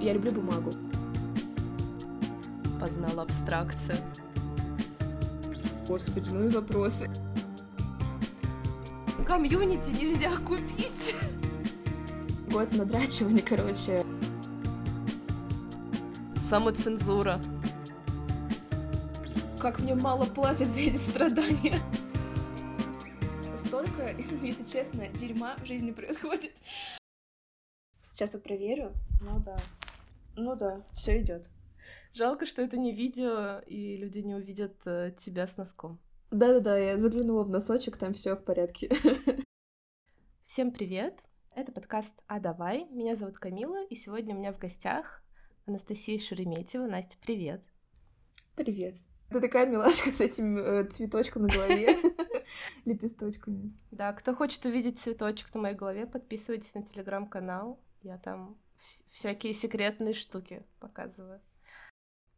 Я люблю бумагу. Познала абстракцию. Господи, ну и вопросы. Комьюнити нельзя купить. Год надрачивания, короче. Самоцензура. Как мне мало платят за эти страдания. Столько, если честно, дерьма в жизни происходит. Сейчас я проверю. Ну да. Ну да, все идет. Жалко, что это не видео, и люди не увидят э, тебя с носком. Да-да-да, я заглянула в носочек, там все в порядке. Всем привет! Это подкаст «А давай». Меня зовут Камила, и сегодня у меня в гостях Анастасия Шереметьева. Настя, привет! Привет! Ты такая милашка с этим э, цветочком на голове, лепесточками. Да, кто хочет увидеть цветочек на моей голове, подписывайтесь на телеграм-канал. Я там всякие секретные штуки показываю.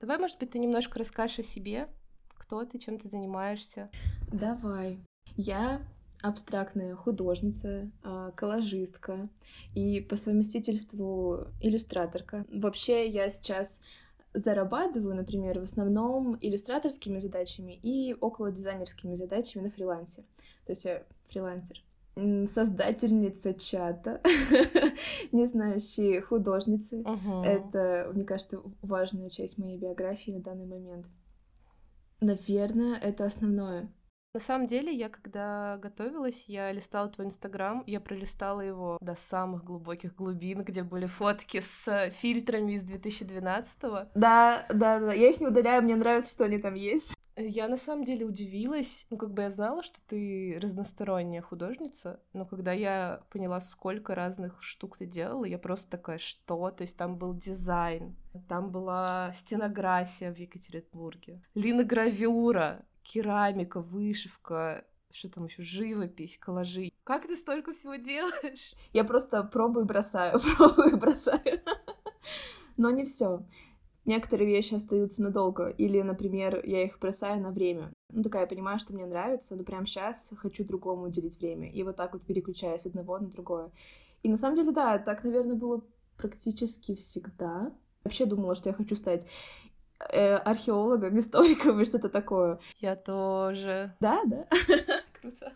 Давай, может быть, ты немножко расскажешь о себе, кто ты, чем ты занимаешься. Давай. Я абстрактная художница, а, коллажистка и по совместительству иллюстраторка. Вообще я сейчас зарабатываю, например, в основном иллюстраторскими задачами и около дизайнерскими задачами на фрилансе. То есть я фрилансер создательница чата, не знающие художницы. Uh-huh. Это, мне кажется, важная часть моей биографии на данный момент. Наверное, это основное. На самом деле, я когда готовилась, я листала твой инстаграм, я пролистала его до самых глубоких глубин, где были фотки с фильтрами из 2012-го. Да, да, да, я их не удаляю, мне нравится, что они там есть. Я на самом деле удивилась, ну как бы я знала, что ты разносторонняя художница, но когда я поняла, сколько разных штук ты делала, я просто такая, что? То есть там был дизайн, там была стенография в Екатеринбурге, линогравюра, керамика, вышивка, что там еще, живопись, коллажи. Как ты столько всего делаешь? Я просто пробую бросаю, пробую бросаю. Но не все. Некоторые вещи остаются надолго, или, например, я их бросаю на время. Ну, такая, я понимаю, что мне нравится, но прямо сейчас хочу другому уделить время, и вот так вот переключаюсь с одного на другое. И на самом деле, да, так, наверное, было практически всегда. Вообще думала, что я хочу стать э, археологом, историком и что-то такое. Я тоже. Да, да. Круто.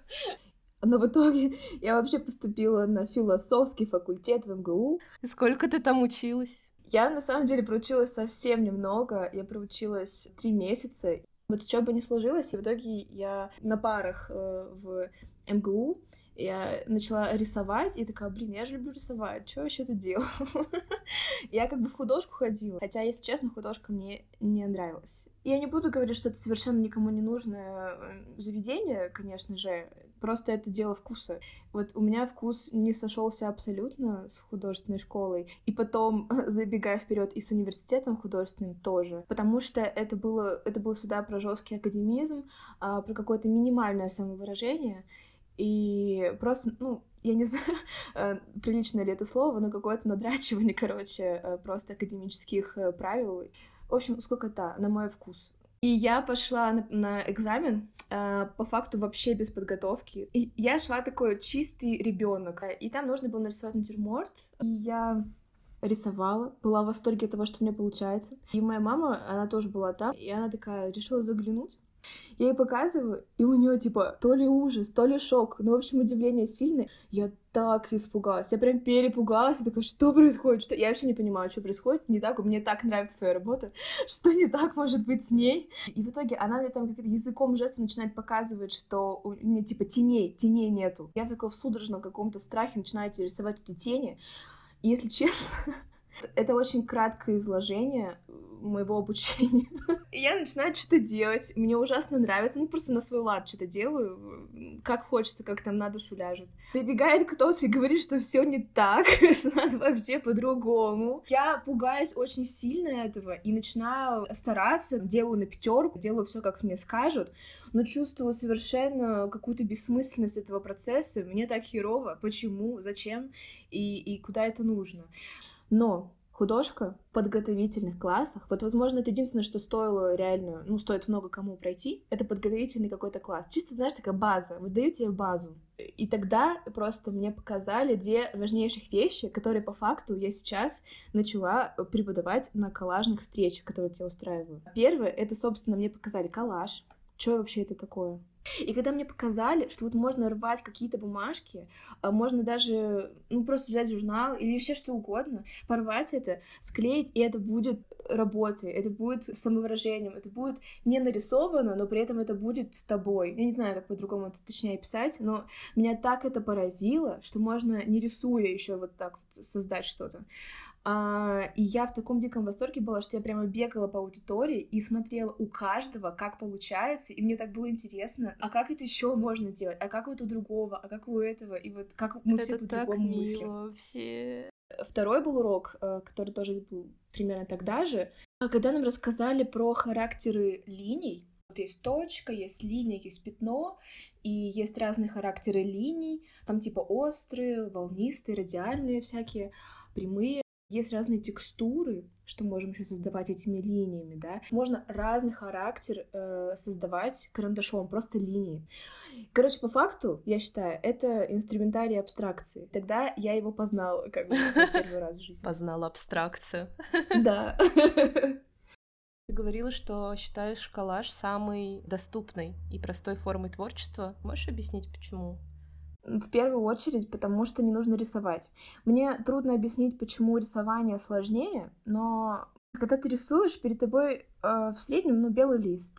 Но в итоге я вообще поступила на философский факультет в МГУ. И сколько ты там училась? Я на самом деле проучилась совсем немного. Я проучилась три месяца. Вот учеба не сложилась, и в итоге я на парах э, в МГУ я начала рисовать, и такая, блин, я же люблю рисовать, что вообще тут делаю? я как бы в художку ходила, хотя, если честно, художка мне не нравилась. Я не буду говорить, что это совершенно никому не нужное э, заведение, конечно же, просто это дело вкуса. Вот у меня вкус не сошелся абсолютно с художественной школой, и потом, забегая вперед и с университетом художественным тоже, потому что это было, это было сюда про жесткий академизм, а, про какое-то минимальное самовыражение, и просто, ну, я не знаю, э, приличное ли это слово, но какое-то надрачивание, короче, э, просто академических э, правил. В общем, сколько-то на мой вкус. И я пошла на, на экзамен, э, по факту вообще без подготовки. И я шла такой чистый ребенок. И там нужно было нарисовать натюрморт. И я рисовала, была в восторге от того, что у меня получается. И моя мама, она тоже была там, и она такая решила заглянуть. Я ей показываю, и у нее типа то ли ужас, то ли шок. Ну, в общем, удивление сильное. Я так испугалась. Я прям перепугалась. Я такая, что происходит? Что? Я вообще не понимаю, что происходит. Не так, мне так нравится своя работа. Что не так может быть с ней? И в итоге она мне там как-то языком жестом начинает показывать, что у меня типа теней, теней нету. Я в таком судорожном каком-то страхе начинаю рисовать эти тени. И если честно, это очень краткое изложение моего обучения. я начинаю что-то делать, мне ужасно нравится, ну просто на свой лад что-то делаю, как хочется, как там на душу ляжет. Прибегает кто-то и говорит, что все не так, что надо вообще по-другому. Я пугаюсь очень сильно этого и начинаю стараться, делаю на пятерку, делаю все, как мне скажут, но чувствую совершенно какую-то бессмысленность этого процесса. Мне так херово, почему, зачем и, и куда это нужно. Но художка в подготовительных классах. Вот, возможно, это единственное, что стоило реально, ну, стоит много кому пройти. Это подготовительный какой-то класс. Чисто, знаешь, такая база. Вот даю тебе базу. И тогда просто мне показали две важнейших вещи, которые по факту я сейчас начала преподавать на коллажных встречах, которые я устраиваю. Первое, это, собственно, мне показали коллаж. Что вообще это такое? И когда мне показали, что вот можно рвать какие-то бумажки, а можно даже, ну, просто взять журнал или вообще что угодно, порвать это, склеить, и это будет работой, это будет самовыражением, это будет не нарисовано, но при этом это будет с тобой. Я не знаю, как по-другому это точнее описать, но меня так это поразило, что можно, не рисуя еще вот так создать что-то. А, и я в таком диком восторге была, что я прямо бегала по аудитории и смотрела у каждого, как получается, и мне так было интересно, а как это еще можно делать, а как вот у другого, а как у этого, и вот как мы это все по-другому мыслим. вообще. Второй был урок, э, который тоже был примерно тогда же, а когда нам рассказали про характеры линий. Вот есть точка, есть линия, есть пятно, и есть разные характеры линий, там типа острые, волнистые, радиальные всякие, прямые. Есть разные текстуры, что можем еще создавать этими линиями, да. Можно разный характер э, создавать карандашом, просто линии. Короче, по факту, я считаю, это инструментарий абстракции. Тогда я его познала, как бы, первый раз в жизни. Познала абстракцию. Да. Ты говорила, что считаешь коллаж самой доступной и простой формой творчества. Можешь объяснить, почему? В первую очередь, потому что не нужно рисовать. Мне трудно объяснить, почему рисование сложнее, но когда ты рисуешь, перед тобой э, в среднем, ну, белый лист.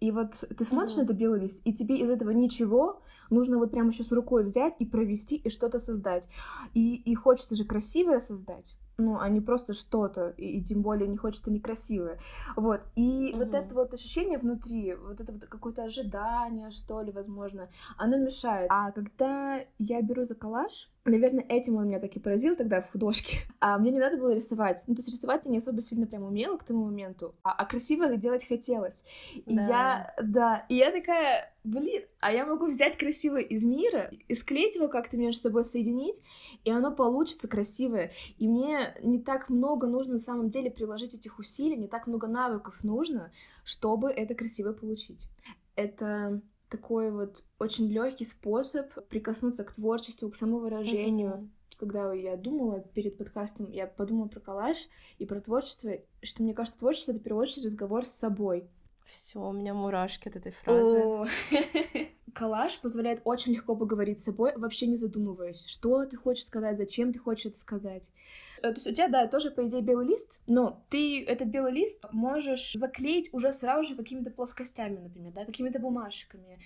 И вот ты смотришь mm-hmm. на этот белый лист, и тебе из этого ничего, нужно вот прямо сейчас рукой взять и провести, и что-то создать. И, и хочется же красивое создать ну, а не просто что-то, и, и тем более не хочется некрасивое. Вот. И угу. вот это вот ощущение внутри, вот это вот какое-то ожидание, что ли, возможно, оно мешает. А когда я беру за коллаж, Наверное, этим он меня так и поразил тогда в художке. А мне не надо было рисовать. Ну, то есть рисовать я не особо сильно прям умела к тому моменту, а, а красиво делать хотелось. И да. я, да, и я такая, блин, а я могу взять красивое из мира и склеить его как-то между собой соединить, и оно получится красивое. И мне не так много нужно на самом деле приложить этих усилий, не так много навыков нужно, чтобы это красиво получить. Это такой вот очень легкий способ прикоснуться к творчеству, к самовыражению. Mm-hmm. Когда я думала перед подкастом, я подумала про коллаж и про творчество, что мне кажется, творчество это в первую очередь разговор с собой. Все, у меня мурашки от этой фразы. Коллаж позволяет очень легко поговорить с собой, вообще не задумываясь, что ты хочешь сказать, зачем ты хочешь это сказать. Э, то есть у тебя, да, тоже, по идее, белый лист, но ты этот белый лист можешь заклеить уже сразу же какими-то плоскостями, например, да, какими-то бумажками.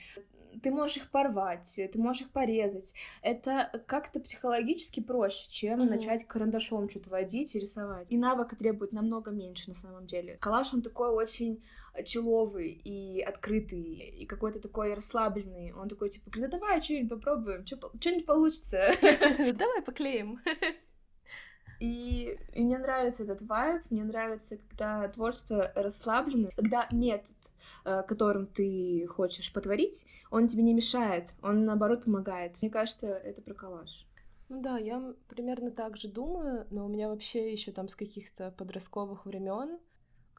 Ты можешь их порвать, ты можешь их порезать. Это как-то психологически проще, чем mm-hmm. начать карандашом что-то водить и рисовать. И навыка требует намного меньше на самом деле. Калаш, он такой очень человый и открытый, и какой-то такой расслабленный. Он такой, типа, да давай что-нибудь попробуем, что-нибудь получится. Давай поклеим. И, мне нравится этот вайб, мне нравится, когда творчество расслаблено, когда метод, э, которым ты хочешь потворить, он тебе не мешает, он наоборот помогает. Мне кажется, это про коллаж. Ну да, я примерно так же думаю, но у меня вообще еще там с каких-то подростковых времен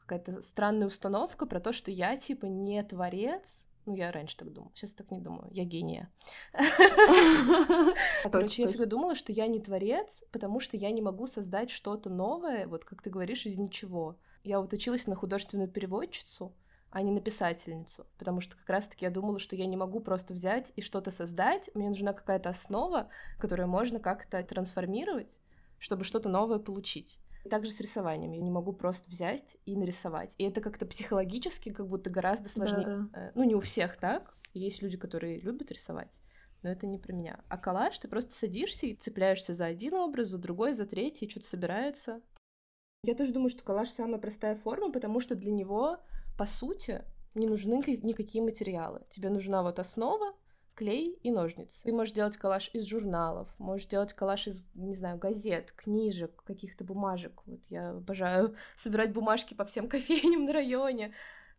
какая-то странная установка про то, что я типа не творец, ну, я раньше так думала, сейчас так не думаю, я гения. Короче, я всегда думала, что я не творец, потому что я не могу создать что-то новое, вот как ты говоришь, из ничего. Я вот училась на художественную переводчицу, а не на писательницу, потому что как раз-таки я думала, что я не могу просто взять и что-то создать, мне нужна какая-то основа, которую можно как-то трансформировать, чтобы что-то новое получить. Также с рисованием. Я не могу просто взять и нарисовать. И это как-то психологически как будто гораздо сложнее. Да, да. Э, ну, не у всех так. Есть люди, которые любят рисовать. Но это не про меня. А коллаж, ты просто садишься и цепляешься за один образ, за другой, за третий, и что-то собирается. Я тоже думаю, что коллаж самая простая форма, потому что для него, по сути, не нужны никакие материалы. Тебе нужна вот основа, клей и ножницы. Ты можешь делать коллаж из журналов, можешь делать коллаж из, не знаю, газет, книжек, каких-то бумажек. Вот я обожаю собирать бумажки по всем кофейням на районе.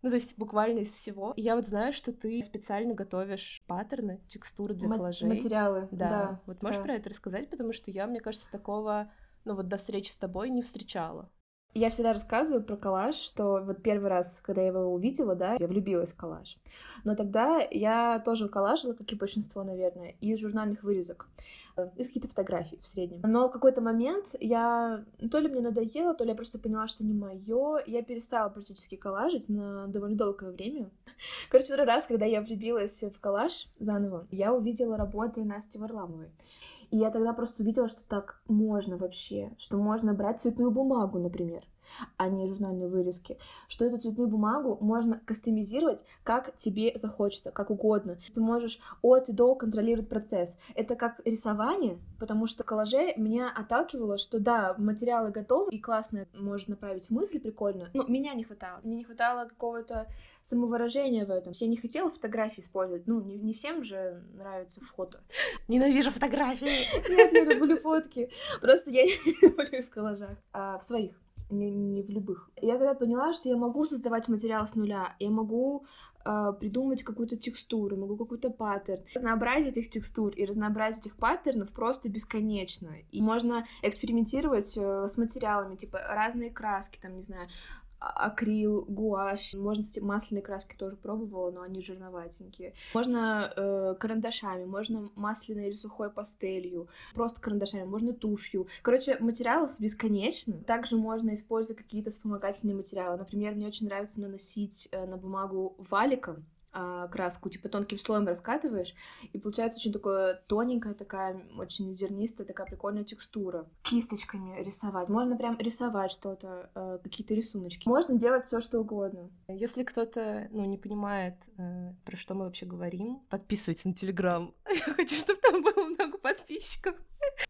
Ну, то есть буквально из всего. И я вот знаю, что ты специально готовишь паттерны, текстуры для коллажей. Материалы, да. да. Вот можешь да. про это рассказать, потому что я, мне кажется, такого но вот до встречи с тобой не встречала. Я всегда рассказываю про коллаж, что вот первый раз, когда я его увидела, да, я влюбилась в коллаж. Но тогда я тоже коллажила, как и большинство, наверное, из журнальных вырезок, э, из каких-то фотографий в среднем. Но в какой-то момент я, то ли мне надоело, то ли я просто поняла, что не мое, я перестала практически коллажить на довольно долгое время. Короче, второй раз, когда я влюбилась в коллаж заново, я увидела работы Насти Варламовой. И я тогда просто увидела, что так можно вообще, что можно брать цветную бумагу, например, а не журнальные вырезки, что эту цветную бумагу можно кастомизировать, как тебе захочется, как угодно. Ты можешь от и до контролировать процесс. Это как рисование, потому что коллаже меня отталкивало, что да, материалы готовы, и классно может направить мысль прикольно, но меня не хватало. Мне не хватало какого-то самовыражения в этом. Я не хотела фотографии использовать, ну, не, не всем же нравится фото. Ненавижу фотографии! Нет, я люблю фотки. Просто я не люблю в коллажах, а в своих не, не в любых. Я когда поняла, что я могу создавать материал с нуля, я могу э, придумать какую-то текстуру, могу какой-то паттерн. Разнообразие этих текстур и разнообразие этих паттернов просто бесконечно. И можно экспериментировать э, с материалами, типа разные краски, там, не знаю, акрил, гуашь, можно, масляные краски тоже пробовала, но они жирноватенькие. Можно э, карандашами, можно масляной или сухой пастелью, просто карандашами, можно тушью. Короче, материалов бесконечно. Также можно использовать какие-то вспомогательные материалы. Например, мне очень нравится наносить э, на бумагу валиком, а, краску, типа тонким слоем раскатываешь, и получается очень такое тоненькая, такая очень зернистая, такая прикольная текстура. Кисточками рисовать. Можно прям рисовать что-то, э, какие-то рисуночки. Можно делать все что угодно. Если кто-то, ну, не понимает, э, про что мы вообще говорим, подписывайтесь на Телеграм. Я хочу, чтобы там было много подписчиков.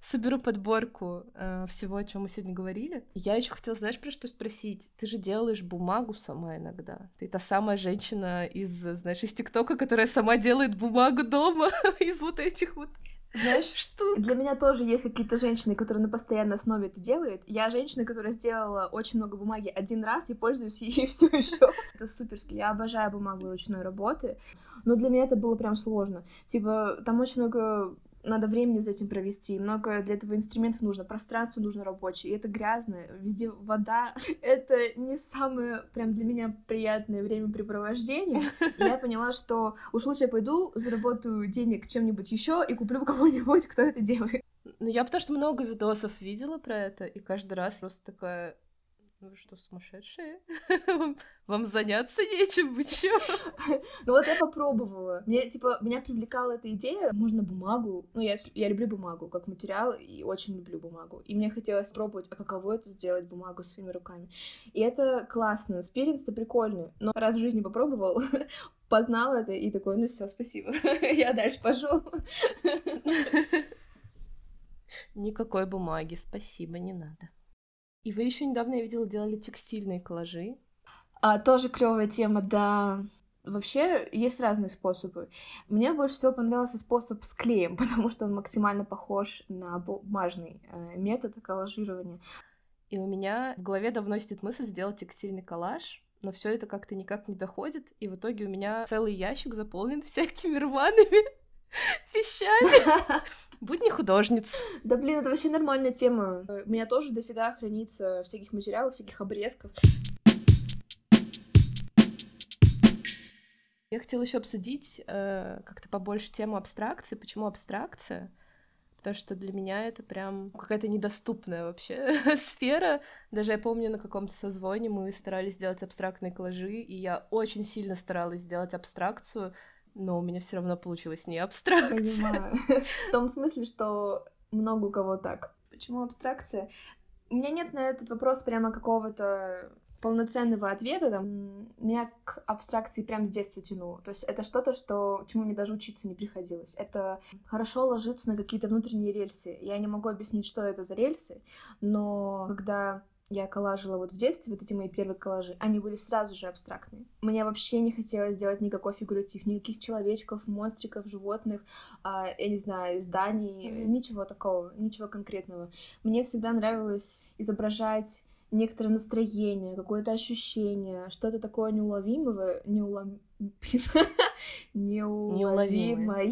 Соберу подборку э, всего, о чем мы сегодня говорили. Я еще хотела, знаешь, про что спросить? Ты же делаешь бумагу сама иногда. Ты та самая женщина из, знаешь, из ТикТока, которая сама делает бумагу дома из вот этих вот знаешь, что? Для меня тоже есть какие-то женщины, которые на постоянной основе это делают. Я женщина, которая сделала очень много бумаги один раз и пользуюсь ей все еще. Это суперски. Я обожаю бумагу ручной работы. Но для меня это было прям сложно. Типа, там очень много надо времени за этим провести, много для этого инструментов нужно, пространство нужно рабочее, и это грязно, везде вода. Это не самое прям для меня приятное времяпрепровождение. И я поняла, что уж лучше я пойду, заработаю денег чем-нибудь еще и куплю кого-нибудь, кто это делает. Ну, я потому что много видосов видела про это, и каждый раз просто такая, вы что, сумасшедшие? Вам заняться нечем, вы чё? Ну вот я попробовала. Мне, типа, меня привлекала эта идея. Можно бумагу. Ну, я, я люблю бумагу как материал и очень люблю бумагу. И мне хотелось пробовать, а каково это сделать бумагу своими руками. И это классно. Спиринс-то прикольный. Но раз в жизни попробовал, познал это и такой, ну все, спасибо. я дальше пошел. Никакой бумаги, спасибо, не надо. И вы еще недавно, я видела, делали текстильные коллажи. А, тоже клевая тема, да. Вообще есть разные способы. Мне больше всего понравился способ с клеем, потому что он максимально похож на бумажный э, метод коллажирования. И у меня в голове давно сидит мысль сделать текстильный коллаж, но все это как-то никак не доходит, и в итоге у меня целый ящик заполнен всякими рваными вещами. Будь не художниц. Да блин, это вообще нормальная тема. У меня тоже дофига хранится всяких материалов, всяких обрезков. Я хотела еще обсудить э, как-то побольше тему абстракции. Почему абстракция? Потому что для меня это прям какая-то недоступная вообще сфера. Даже я помню, на каком-то созвоне мы старались сделать абстрактные коллажи, и я очень сильно старалась сделать абстракцию, но у меня все равно получилось не абстракция. Понимаю. В том смысле, что много у кого так. Почему абстракция? У меня нет на этот вопрос прямо какого-то полноценного ответа, там, меня к абстракции прям с детства тянуло. То есть это что-то, что, чему мне даже учиться не приходилось. Это хорошо ложится на какие-то внутренние рельсы. Я не могу объяснить, что это за рельсы, но когда я коллажила вот в детстве, вот эти мои первые коллажи, они были сразу же абстрактные. Мне вообще не хотелось делать никакой фигуратив, никаких человечков, монстриков, животных, а, я не знаю, зданий, mm-hmm. ничего такого, ничего конкретного. Мне всегда нравилось изображать некоторое настроение, какое-то ощущение, что-то такое неуловимое, неулом... неуловимое.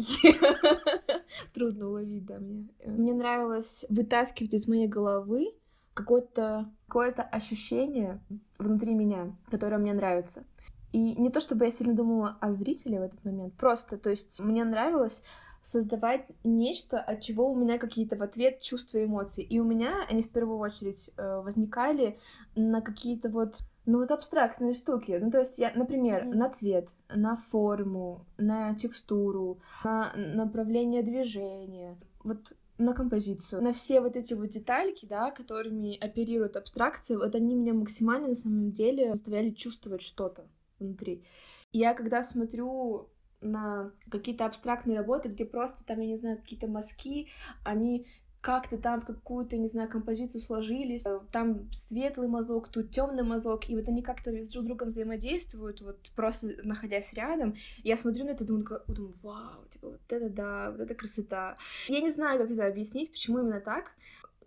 Трудно уловить, да, мне. Мне нравилось вытаскивать из моей головы какое-то какое ощущение внутри меня, которое мне нравится. И не то чтобы я сильно думала о зрителе в этот момент, просто, то есть мне нравилось создавать нечто, от чего у меня какие-то в ответ чувства и эмоции. И у меня они в первую очередь э, возникали на какие-то вот ну вот абстрактные штуки. Ну то есть я, например, mm. на цвет, на форму, на текстуру, на направление движения, вот на композицию, на все вот эти вот детальки, да, которыми оперируют абстракции, вот они меня максимально на самом деле заставляли чувствовать что-то внутри. Я когда смотрю на какие-то абстрактные работы, где просто там, я не знаю, какие-то мазки, они как-то там в какую-то, не знаю, композицию сложились, там светлый мазок, тут темный мазок, и вот они как-то с друг другом взаимодействуют, вот просто находясь рядом. Я смотрю на это думаю, думаю, вау, типа, вот это да, вот это красота. Я не знаю, как это объяснить, почему именно так.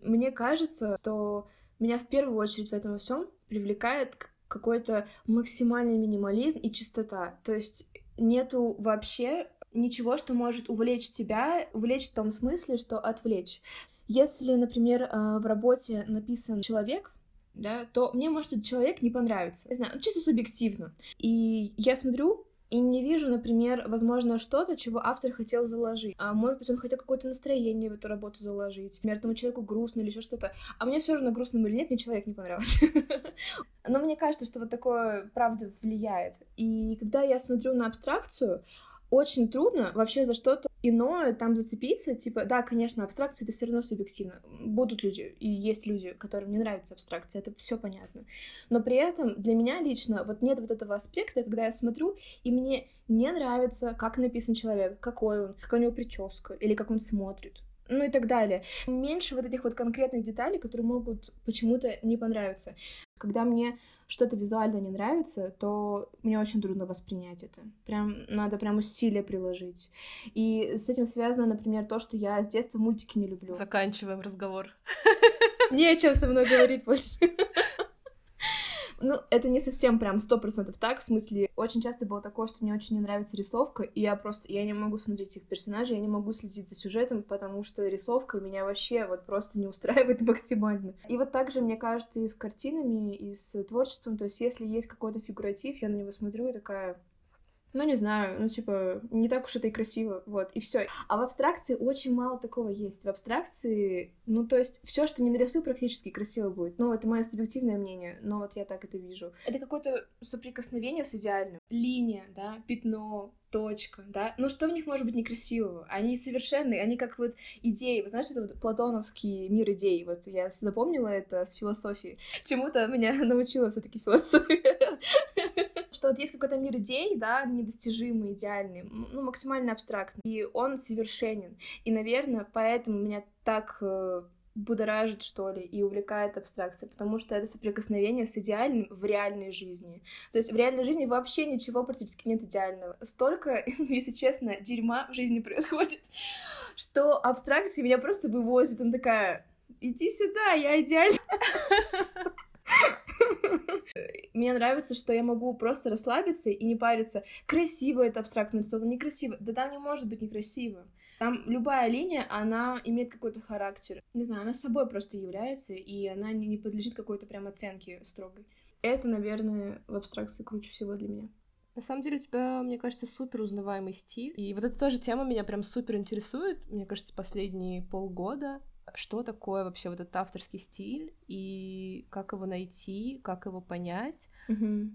Мне кажется, что меня в первую очередь в этом всем привлекает какой-то максимальный минимализм и чистота. То есть нету вообще ничего, что может увлечь тебя, увлечь в том смысле, что отвлечь. Если, например, э, в работе написан человек, да, то мне может этот человек не понравиться. Не знаю, чисто субъективно. И я смотрю, и не вижу, например, возможно, что-то, чего автор хотел заложить. А может быть, он хотел какое-то настроение в эту работу заложить. Например, тому человеку грустно или еще что-то. А мне все равно грустно или нет, мне человек не понравился. Но мне кажется, что вот такое, правда, влияет. И когда я смотрю на абстракцию, очень трудно вообще за что-то иное там зацепиться. Типа, да, конечно, абстракция это все равно субъективно. Будут люди, и есть люди, которым не нравится абстракция, это все понятно. Но при этом для меня лично вот нет вот этого аспекта, когда я смотрю, и мне не нравится, как написан человек, какой он, какая у него прическа, или как он смотрит ну и так далее. Меньше вот этих вот конкретных деталей, которые могут почему-то не понравиться. Когда мне что-то визуально не нравится, то мне очень трудно воспринять это. Прям надо прям усилия приложить. И с этим связано, например, то, что я с детства мультики не люблю. Заканчиваем разговор. Не о чем со мной говорить больше. Ну, это не совсем прям сто процентов так, в смысле, очень часто было такое, что мне очень не нравится рисовка, и я просто, я не могу смотреть их персонажей, я не могу следить за сюжетом, потому что рисовка меня вообще вот просто не устраивает максимально. И вот также, мне кажется, и с картинами, и с творчеством, то есть если есть какой-то фигуратив, я на него смотрю и такая, ну, не знаю, ну, типа, не так уж это и красиво, вот, и все. А в абстракции очень мало такого есть. В абстракции, ну, то есть, все, что не нарисую, практически красиво будет. Ну, это мое субъективное мнение, но вот я так это вижу. Это какое-то соприкосновение с идеальным. Линия, да, пятно, точка, да. Ну что в них может быть некрасивого? Они совершенные, они как вот идеи. Вы знаете, это вот платоновский мир идей. Вот я запомнила это с философии. Чему-то меня научила все таки философия. Что вот есть какой-то мир идей, да, недостижимый, идеальный, ну, максимально абстрактный, и он совершенен. И, наверное, поэтому меня так э, будоражит, что ли, и увлекает абстракция, потому что это соприкосновение с идеальным в реальной жизни. То есть в реальной жизни вообще ничего практически нет идеального. Столько, если честно, дерьма в жизни происходит, что абстракция меня просто вывозит. Она такая, иди сюда, я идеальна. Мне нравится, что я могу просто расслабиться и не париться. Красиво это абстрактно нарисовано, некрасиво. Да там не может быть некрасиво. Там любая линия, она имеет какой-то характер. Не знаю, она собой просто является, и она не подлежит какой-то прям оценке строгой. Это, наверное, в абстракции круче всего для меня. На самом деле у тебя, мне кажется, супер узнаваемый стиль. И вот эта тоже тема меня прям супер интересует, мне кажется, последние полгода. Что такое вообще вот этот авторский стиль, и как его найти, как его понять. Mm-hmm.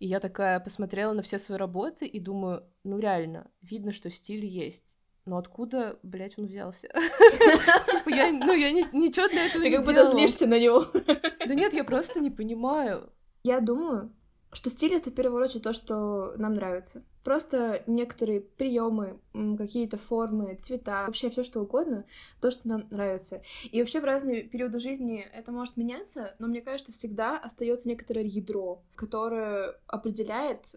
И я такая посмотрела на все свои работы и думаю, ну реально, видно, что стиль есть но откуда, блядь, он взялся? Типа, я, ну, я ничего для этого не Ты как будто злишься на него. Да нет, я просто не понимаю. Я думаю, что стиль это в первую очередь то, что нам нравится. Просто некоторые приемы, какие-то формы, цвета, вообще все что угодно, то, что нам нравится. И вообще в разные периоды жизни это может меняться, но мне кажется, всегда остается некоторое ядро, которое определяет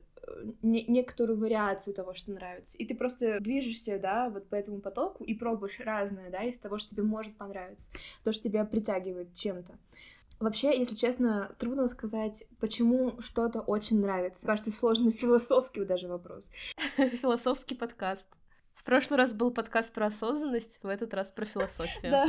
не, некоторую вариацию того, что нравится. И ты просто движешься, да, вот по этому потоку и пробуешь разное, да, из того, что тебе может понравиться, то, что тебя притягивает чем-то. Вообще, если честно, трудно сказать, почему что-то очень нравится. Кажется, сложный философский даже вопрос. Философский подкаст. В прошлый раз был подкаст про осознанность, в этот раз про философию. Да.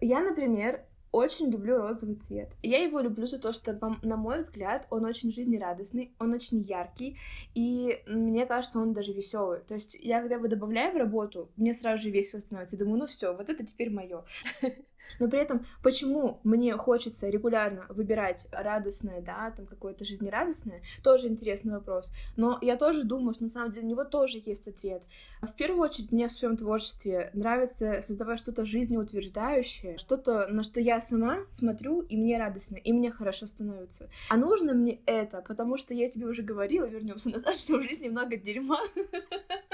Я, например, очень люблю розовый цвет. Я его люблю за то, что, на мой взгляд, он очень жизнерадостный, он очень яркий, и мне кажется, он даже веселый. То есть я, когда его добавляю в работу, мне сразу же весело становится. Думаю, ну все, вот это теперь мое. Но при этом, почему мне хочется регулярно выбирать радостное, да, там какое-то жизнерадостное, тоже интересный вопрос. Но я тоже думаю, что на самом деле для него тоже есть ответ. В первую очередь, мне в своем творчестве нравится создавать что-то жизнеутверждающее, что-то, на что я сама смотрю, и мне радостно, и мне хорошо становится. А нужно мне это, потому что я тебе уже говорила, вернемся назад, что в жизни много дерьма.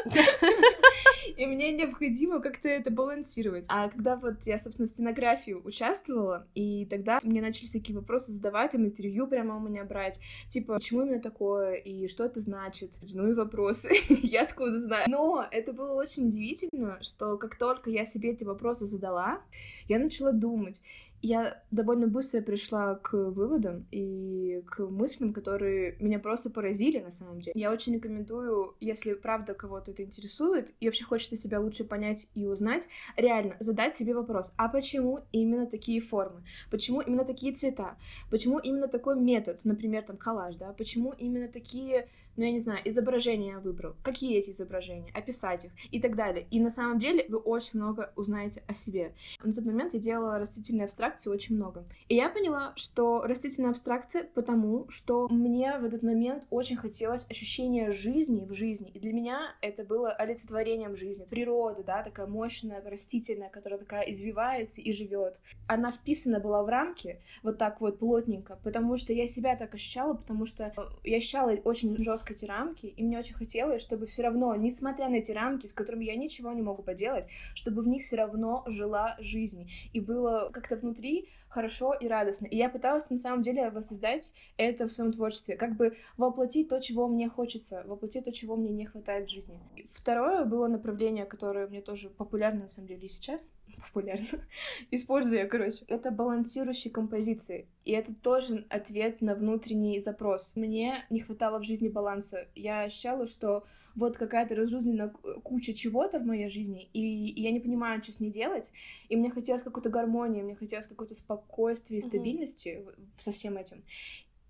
И мне необходимо как-то это балансировать. А когда вот я, собственно, в стенографии участвовала, и тогда мне начали всякие вопросы задавать, им интервью прямо у меня брать, типа, почему именно такое, и что это значит, ну и вопросы, я откуда знаю. Но это было очень удивительно, что как только я себе эти вопросы задала, я начала думать, я довольно быстро пришла к выводам и к мыслям, которые меня просто поразили на самом деле. Я очень рекомендую, если правда кого-то это интересует и вообще хочется себя лучше понять и узнать, реально задать себе вопрос, а почему именно такие формы? Почему именно такие цвета? Почему именно такой метод, например, там коллаж, да? Почему именно такие ну, я не знаю, изображения я выбрал, какие эти изображения, описать их и так далее. И на самом деле вы очень много узнаете о себе. На тот момент я делала растительные абстракции очень много. И я поняла, что растительная абстракция потому, что мне в этот момент очень хотелось ощущения жизни в жизни. И для меня это было олицетворением жизни. Природа, да, такая мощная, растительная, которая такая извивается и живет. Она вписана была в рамки вот так вот плотненько, потому что я себя так ощущала, потому что я ощущала очень жестко жестко эти рамки, и мне очень хотелось, чтобы все равно, несмотря на эти рамки, с которыми я ничего не могу поделать, чтобы в них все равно жила жизнь, и было как-то внутри хорошо и радостно. И я пыталась на самом деле воссоздать это в своем творчестве, как бы воплотить то, чего мне хочется, воплотить то, чего мне не хватает в жизни. Второе было направление, которое мне тоже популярно на самом деле и сейчас, популярно, использую я, короче, это балансирующие композиции. И это тоже ответ на внутренний запрос. Мне не хватало в жизни баланса. Я ощущала, что вот какая-то разузненная куча чего-то в моей жизни, и, и я не понимаю, что с ней делать, и мне хотелось какой-то гармонии, мне хотелось какой-то спокойствия и стабильности mm-hmm. со всем этим.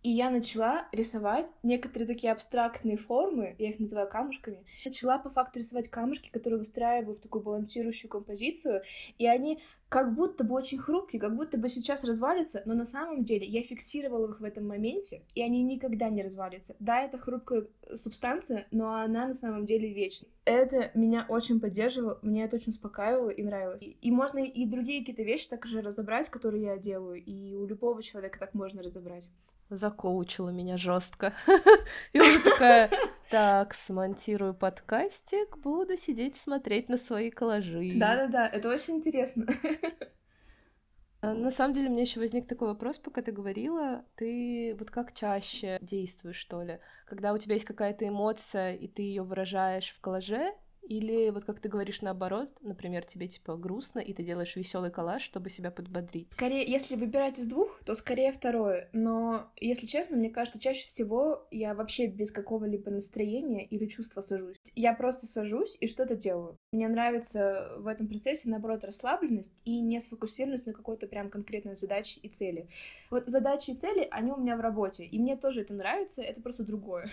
И я начала рисовать некоторые такие абстрактные формы, я их называю камушками. Начала по факту рисовать камушки, которые выстраиваю в такую балансирующую композицию, и они как будто бы очень хрупкие, как будто бы сейчас развалится, но на самом деле я фиксировала их в этом моменте, и они никогда не развалятся. Да, это хрупкая субстанция, но она на самом деле вечна. Это меня очень поддерживало, меня это очень успокаивало и нравилось. И, и можно и другие какие-то вещи так же разобрать, которые я делаю, и у любого человека так можно разобрать закоучила меня жестко. И уже такая, так, смонтирую подкастик, буду сидеть смотреть на свои коллажи. Да-да-да, это очень интересно. А, на самом деле, мне еще возник такой вопрос, пока ты говорила. Ты вот как чаще действуешь, что ли? Когда у тебя есть какая-то эмоция, и ты ее выражаешь в коллаже, или вот как ты говоришь наоборот, например, тебе типа грустно, и ты делаешь веселый коллаж, чтобы себя подбодрить. Скорее, если выбирать из двух, то скорее второе. Но, если честно, мне кажется, чаще всего я вообще без какого-либо настроения или чувства сажусь. Я просто сажусь и что-то делаю. Мне нравится в этом процессе, наоборот, расслабленность и не сфокусированность на какой-то прям конкретной задаче и цели. Вот задачи и цели, они у меня в работе, и мне тоже это нравится, это просто другое.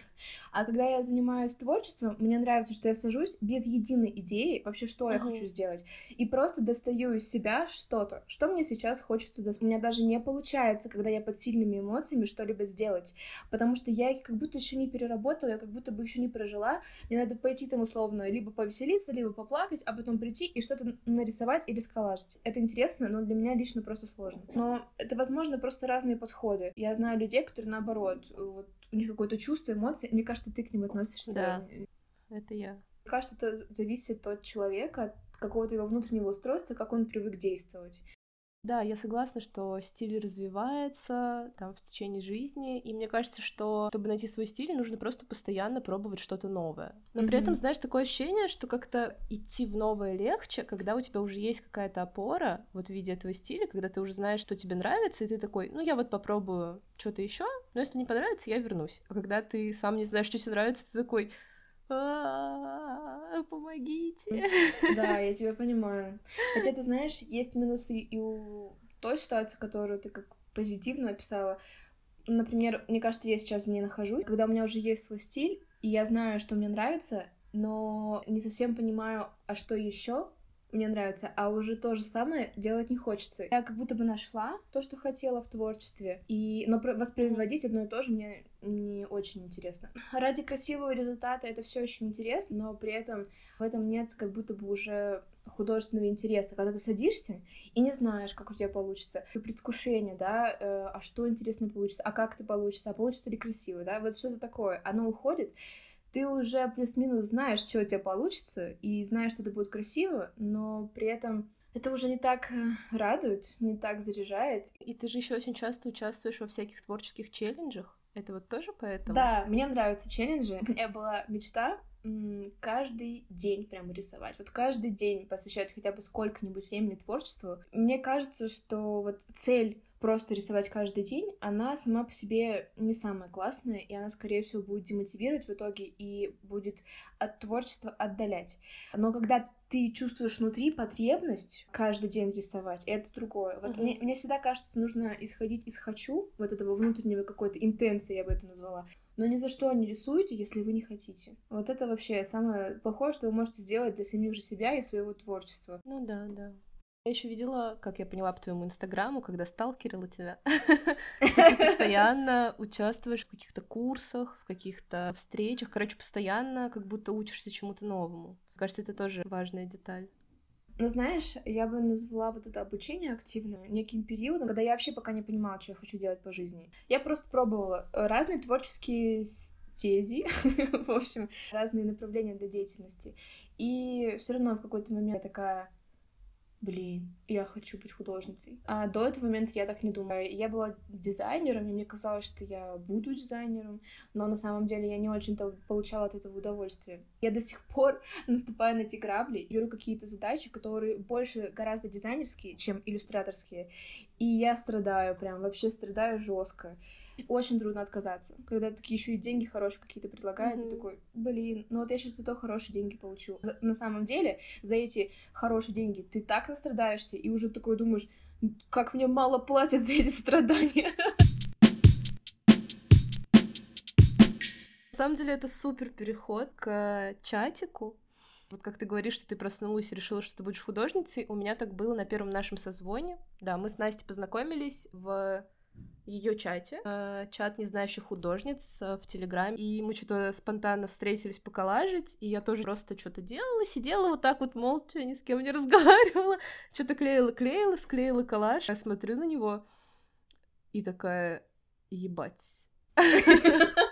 А когда я занимаюсь творчеством, мне нравится, что я сажусь без без единой идеи вообще, что uh-huh. я хочу сделать. И просто достаю из себя что-то, что мне сейчас хочется достать. У меня даже не получается, когда я под сильными эмоциями что-либо сделать, потому что я их как будто еще не переработала, я как будто бы еще не прожила. Мне надо пойти там условно либо повеселиться, либо поплакать, а потом прийти и что-то нарисовать или сколажить. Это интересно, но для меня лично просто сложно. Но это, возможно, просто разные подходы. Я знаю людей, которые наоборот, вот у них какое-то чувство, эмоции, мне кажется, ты к ним относишься. Да, это я кажется, это зависит от человека, от какого-то его внутреннего устройства, как он привык действовать. Да, я согласна, что стиль развивается там в течение жизни, и мне кажется, что чтобы найти свой стиль, нужно просто постоянно пробовать что-то новое. Но mm-hmm. при этом, знаешь, такое ощущение, что как-то идти в новое легче, когда у тебя уже есть какая-то опора вот в виде этого стиля, когда ты уже знаешь, что тебе нравится, и ты такой, ну я вот попробую что-то еще, но если не понравится, я вернусь. А когда ты сам не знаешь, что тебе нравится, ты такой, помогите. Да, я тебя понимаю. Хотя, ты знаешь, есть минусы и у той ситуации, которую ты как позитивно описала. Например, мне кажется, я сейчас в нахожусь, когда у меня уже есть свой стиль, и я знаю, что мне нравится, но не совсем понимаю, а что еще, мне нравится, а уже то же самое делать не хочется. Я как будто бы нашла то, что хотела в творчестве, и... но воспроизводить одно и то же мне не очень интересно. Ради красивого результата это все очень интересно, но при этом в этом нет как будто бы уже художественного интереса, когда ты садишься и не знаешь, как у тебя получится, предвкушение, да, э, а что интересно получится, а как это получится, а получится ли красиво, да, вот что-то такое, оно уходит, ты уже плюс-минус знаешь, что у тебя получится, и знаешь, что это будет красиво, но при этом это уже не так э, радует, не так заряжает. И ты же еще очень часто участвуешь во всяких творческих челленджах. Это вот тоже поэтому? Да, мне нравятся челленджи. У меня была мечта каждый день прямо рисовать. Вот каждый день посвящать хотя бы сколько-нибудь времени творчеству. Мне кажется, что вот цель просто рисовать каждый день, она сама по себе не самая классная, и она, скорее всего, будет демотивировать в итоге и будет от творчества отдалять. Но когда ты чувствуешь внутри потребность каждый день рисовать, это другое. Вот mm-hmm. мне, мне всегда кажется, что нужно исходить из хочу, вот этого внутреннего какой-то интенции, я бы это назвала. Но ни за что не рисуйте, если вы не хотите. Вот это вообще самое плохое, что вы можете сделать для самих же себя и своего творчества. Ну да, да. Я еще видела, как я поняла по твоему инстаграму, когда сталкерила тебя, что ты постоянно участвуешь в каких-то курсах, в каких-то встречах, короче, постоянно как будто учишься чему-то новому. Кажется, это тоже важная деталь. Ну, знаешь, я бы назвала вот это обучение активно неким периодом, когда я вообще пока не понимала, что я хочу делать по жизни. Я просто пробовала разные творческие стези, в общем, разные направления для деятельности. И все равно в какой-то момент я такая, блин, я хочу быть художницей. А до этого момента я так не думала. Я была дизайнером, и мне казалось, что я буду дизайнером, но на самом деле я не очень-то получала от этого удовольствие. Я до сих пор наступаю на эти грабли, беру какие-то задачи, которые больше гораздо дизайнерские, чем иллюстраторские, и я страдаю, прям вообще страдаю жестко очень трудно отказаться. Когда такие еще и деньги хорошие какие-то предлагают, mm-hmm. ты такой, блин, ну вот я сейчас зато хорошие деньги получу. За, на самом деле, за эти хорошие деньги ты так настрадаешься, и уже такой думаешь, как мне мало платят за эти страдания. На самом деле это супер переход к чатику. Вот как ты говоришь, что ты проснулась и решила, что ты будешь художницей, у меня так было на первом нашем созвоне. Да, мы с Настей познакомились в ее чате, э, чат незнающих художниц э, в Телеграме, и мы что-то спонтанно встретились поколажить, и я тоже просто что-то делала, сидела вот так вот молча, ни с кем не разговаривала, что-то клеила-клеила, склеила коллаж, я смотрю на него и такая, ебать.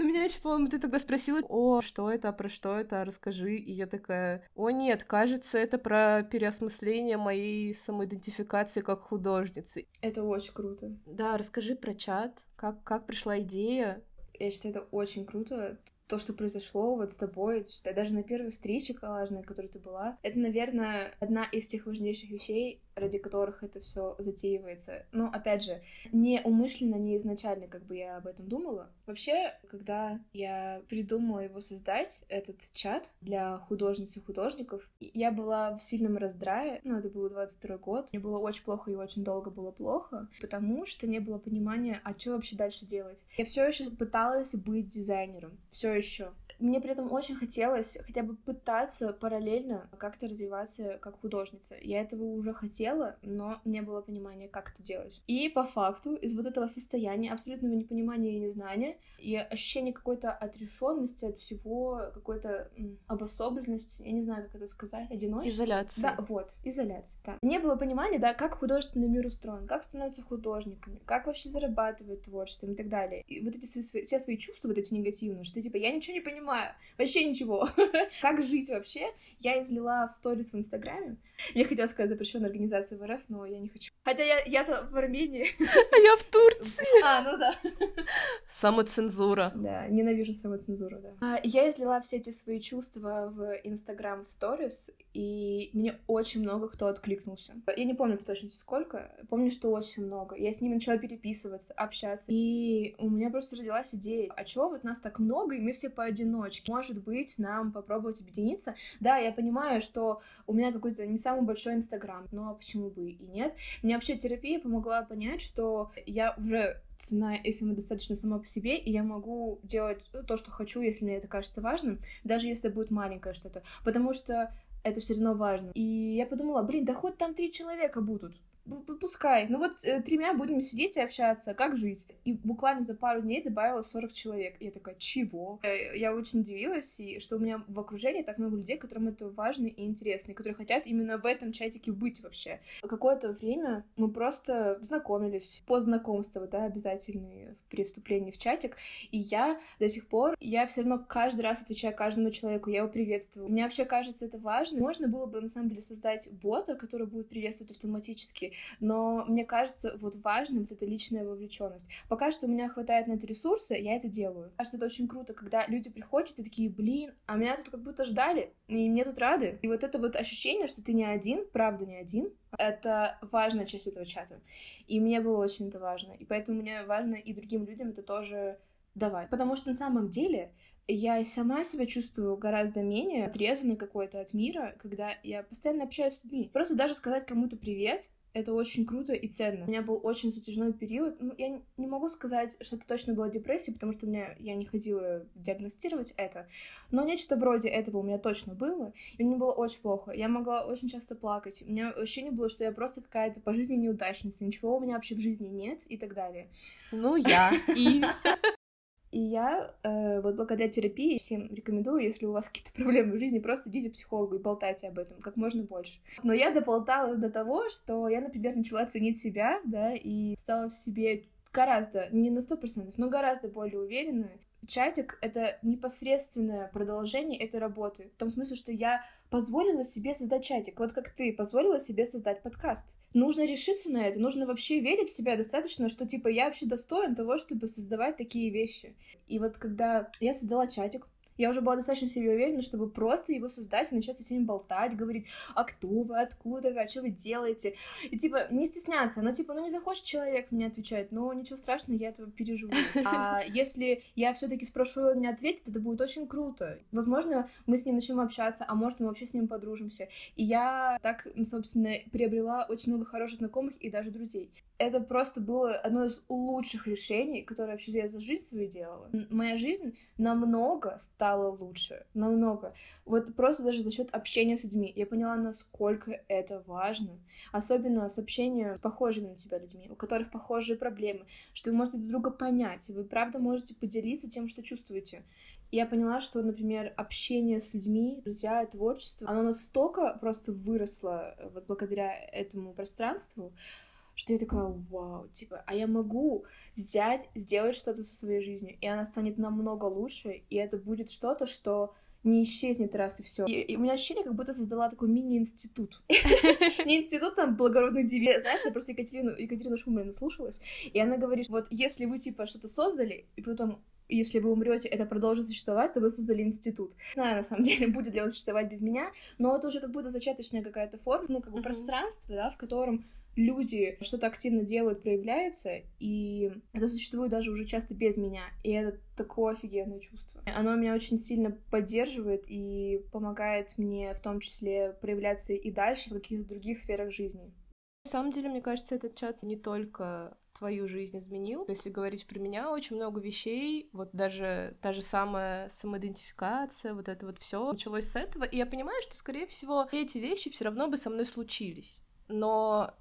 Ну, меня еще, по-моему, ты тогда спросила, о, что это, про что это, расскажи. И я такая, о, нет, кажется, это про переосмысление моей самоидентификации как художницы. Это очень круто. Да, расскажи про чат, как, как пришла идея. Я считаю, это очень круто то, что произошло вот с тобой, считай, даже на первой встрече коллажной, которой ты была, это, наверное, одна из тех важнейших вещей, ради которых это все затеивается. Но, опять же, не умышленно, не изначально, как бы я об этом думала. Вообще, когда я придумала его создать, этот чат для художниц и художников, я была в сильном раздрае, ну, это был 22 год, мне было очень плохо и очень долго было плохо, потому что не было понимания, а что вообще дальше делать. Я все еще пыталась быть дизайнером, все еще. Мне при этом очень хотелось хотя бы пытаться параллельно как-то развиваться как художница. Я этого уже хотела, но не было понимания, как это делать. И по факту из вот этого состояния абсолютного непонимания и незнания и ощущения какой-то отрешенности от всего, какой-то обособленности, я не знаю, как это сказать, одиночества. Изоляция. Да, вот, изоляция. Да. Не было понимания, да, как художественный мир устроен, как становятся художниками, как вообще зарабатывают творчеством и так далее. И вот эти свои, все свои чувства, вот эти негативные, что типа я ничего не понимаю, понимаю. Вообще ничего. как жить вообще? Я излила в сторис в Инстаграме. Мне хотелось сказать запрещенная организация в РФ, но я не хочу. Хотя я, я-то в Армении. а я в Турции. А, ну да. Самоцензура. Да, ненавижу самоцензуру, да. А, я излила все эти свои чувства в Инстаграм в сторис, и мне очень много кто откликнулся. Я не помню в точности сколько, помню, что очень много. Я с ними начала переписываться, общаться, и у меня просто родилась идея, а чего вот нас так много, и мы все поодиночке? Может быть, нам попробовать объединиться? Да, я понимаю, что у меня какой-то не самый большой Инстаграм, но почему бы и нет? Мне вообще терапия помогла понять, что я уже цена самодостаточно сама по себе, и я могу делать то, что хочу, если мне это кажется важным, даже если будет маленькое что-то. Потому что это все равно важно. И я подумала, блин, да хоть там три человека будут пускай. Ну вот э, тремя будем сидеть и общаться, как жить. И буквально за пару дней добавила 40 человек. И я такая, чего? Э, я очень удивилась, и что у меня в окружении так много людей, которым это важно и интересно, и которые хотят именно в этом чатике быть вообще. Какое-то время мы просто знакомились по знакомству, да, обязательные при вступлении в чатик. И я до сих пор, я все равно каждый раз отвечаю каждому человеку, я его приветствую. Мне вообще кажется это важно. Можно было бы, на самом деле, создать бота, который будет приветствовать автоматически но мне кажется, вот важным вот эта личная вовлеченность. Пока что у меня хватает на это ресурсы, я это делаю. Кажется, это очень круто, когда люди приходят и такие, блин, а меня тут как будто ждали, и мне тут рады. И вот это вот ощущение, что ты не один, правда не один, это важная часть этого чата. И мне было очень это важно. И поэтому мне важно и другим людям это тоже давать. Потому что на самом деле я сама себя чувствую гораздо менее отрезанной какой-то от мира, когда я постоянно общаюсь с людьми. Просто даже сказать кому-то привет, это очень круто и ценно. У меня был очень затяжной период. Ну, я не могу сказать, что это точно была депрессия, потому что у меня, я не ходила диагностировать это. Но нечто вроде этого у меня точно было. И мне было очень плохо. Я могла очень часто плакать. У меня ощущение было, что я просто какая-то по жизни неудачница. Ничего у меня вообще в жизни нет и так далее. Ну, я и... И я э, вот благодаря терапии всем рекомендую, если у вас какие-то проблемы в жизни, просто идите к психологу и болтайте об этом как можно больше. Но я дополталась до того, что я, например, начала ценить себя, да, и стала в себе гораздо, не на сто процентов, но гораздо более уверенная. Чатик — это непосредственное продолжение этой работы. В том смысле, что я позволила себе создать чатик. Вот как ты позволила себе создать подкаст. Нужно решиться на это, нужно вообще верить в себя достаточно, что типа я вообще достоин того, чтобы создавать такие вещи. И вот когда я создала чатик, я уже была достаточно себе уверена, чтобы просто его создать и начать со всеми болтать, говорить, а кто вы, откуда вы, а что вы делаете. И типа не стесняться, но типа, ну не захочет человек мне отвечать, но ничего страшного, я этого переживу. А если я все таки спрошу, он мне ответит, это будет очень круто. Возможно, мы с ним начнем общаться, а может, мы вообще с ним подружимся. И я так, собственно, приобрела очень много хороших знакомых и даже друзей это просто было одно из лучших решений, которое вообще я за жизнь свою делала. Моя жизнь намного стала лучше, намного. Вот просто даже за счет общения с людьми. Я поняла, насколько это важно. Особенно с общением с похожими на тебя людьми, у которых похожие проблемы, что вы можете друг друга понять, вы правда можете поделиться тем, что чувствуете. Я поняла, что, например, общение с людьми, друзья, творчество, оно настолько просто выросло вот благодаря этому пространству, что я такая, вау, типа, а я могу взять, сделать что-то со своей жизнью, и она станет намного лучше, и это будет что-то, что не исчезнет раз и все. И, и у меня ощущение, как будто создала такой мини-институт. Не институт там благородных девиц. Знаешь, я просто Екатерину, Екатерину Шумарину слушалась, и она говорит, вот если вы, типа, что-то создали, и потом если вы умрете, это продолжит существовать, то вы создали институт. Не знаю, на самом деле, будет ли он существовать без меня, но это уже как будто зачаточная какая-то форма, ну, как бы пространство, да, в котором люди что-то активно делают, проявляется, и это существует даже уже часто без меня, и это такое офигенное чувство. Оно меня очень сильно поддерживает и помогает мне в том числе проявляться и дальше в каких-то других сферах жизни. На самом деле, мне кажется, этот чат не только твою жизнь изменил. Если говорить про меня, очень много вещей, вот даже та же самая самоидентификация, вот это вот все началось с этого, и я понимаю, что, скорее всего, эти вещи все равно бы со мной случились. Но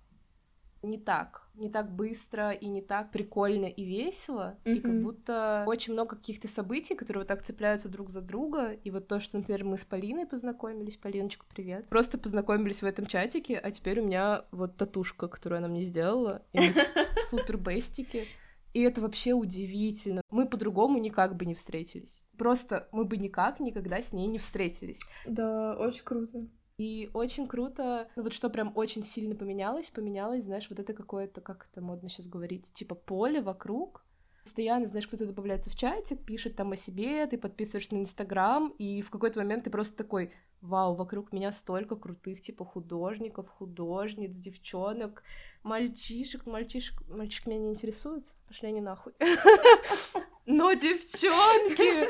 не так, не так быстро и не так прикольно и весело, mm-hmm. и как будто очень много каких-то событий, которые вот так цепляются друг за друга, и вот то, что, например, мы с Полиной познакомились, Полиночка, привет, просто познакомились в этом чатике, а теперь у меня вот татушка, которую она мне сделала, и мы супер бестики, и это вообще удивительно. Мы по-другому никак бы не встретились. Просто мы бы никак никогда с ней не встретились. Да, очень круто. И очень круто, ну вот что прям очень сильно поменялось, поменялось, знаешь, вот это какое-то, как это модно сейчас говорить, типа поле вокруг, постоянно, знаешь, кто-то добавляется в чатик, пишет там о себе, ты подписываешься на Инстаграм, и в какой-то момент ты просто такой, вау, вокруг меня столько крутых, типа, художников, художниц, девчонок, мальчишек, мальчишек, мальчишек меня не интересуют, пошли они нахуй. Но девчонки!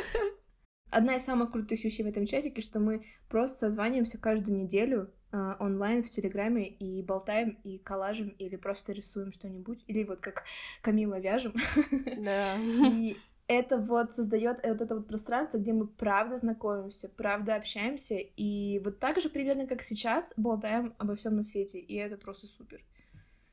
Одна из самых крутых вещей в этом чатике, что мы просто созваниваемся каждую неделю э, онлайн в Телеграме и болтаем, и коллажем, или просто рисуем что-нибудь, или вот как Камила вяжем. Да. И это вот создает вот это вот пространство, где мы правда знакомимся, правда общаемся, и вот так же примерно как сейчас болтаем обо всем на свете, и это просто супер.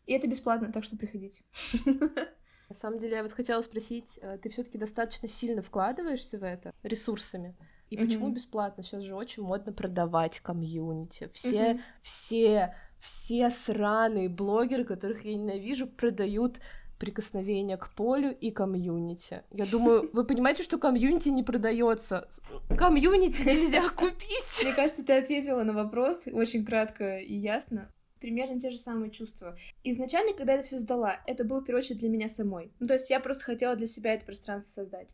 И это бесплатно, так что приходите. На самом деле, я вот хотела спросить, э, ты все-таки достаточно сильно вкладываешься в это ресурсами? И mm-hmm. почему бесплатно? Сейчас же очень модно продавать комьюнити. Все, mm-hmm. все, все сраные блогеры, которых я ненавижу, продают прикосновение к полю и комьюнити. Я думаю, вы понимаете, что комьюнити не продается. Комьюнити нельзя купить. Мне кажется, ты ответила на вопрос очень кратко и ясно примерно те же самые чувства. Изначально, когда я это все сдала, это было в первую очередь для меня самой. Ну, то есть я просто хотела для себя это пространство создать.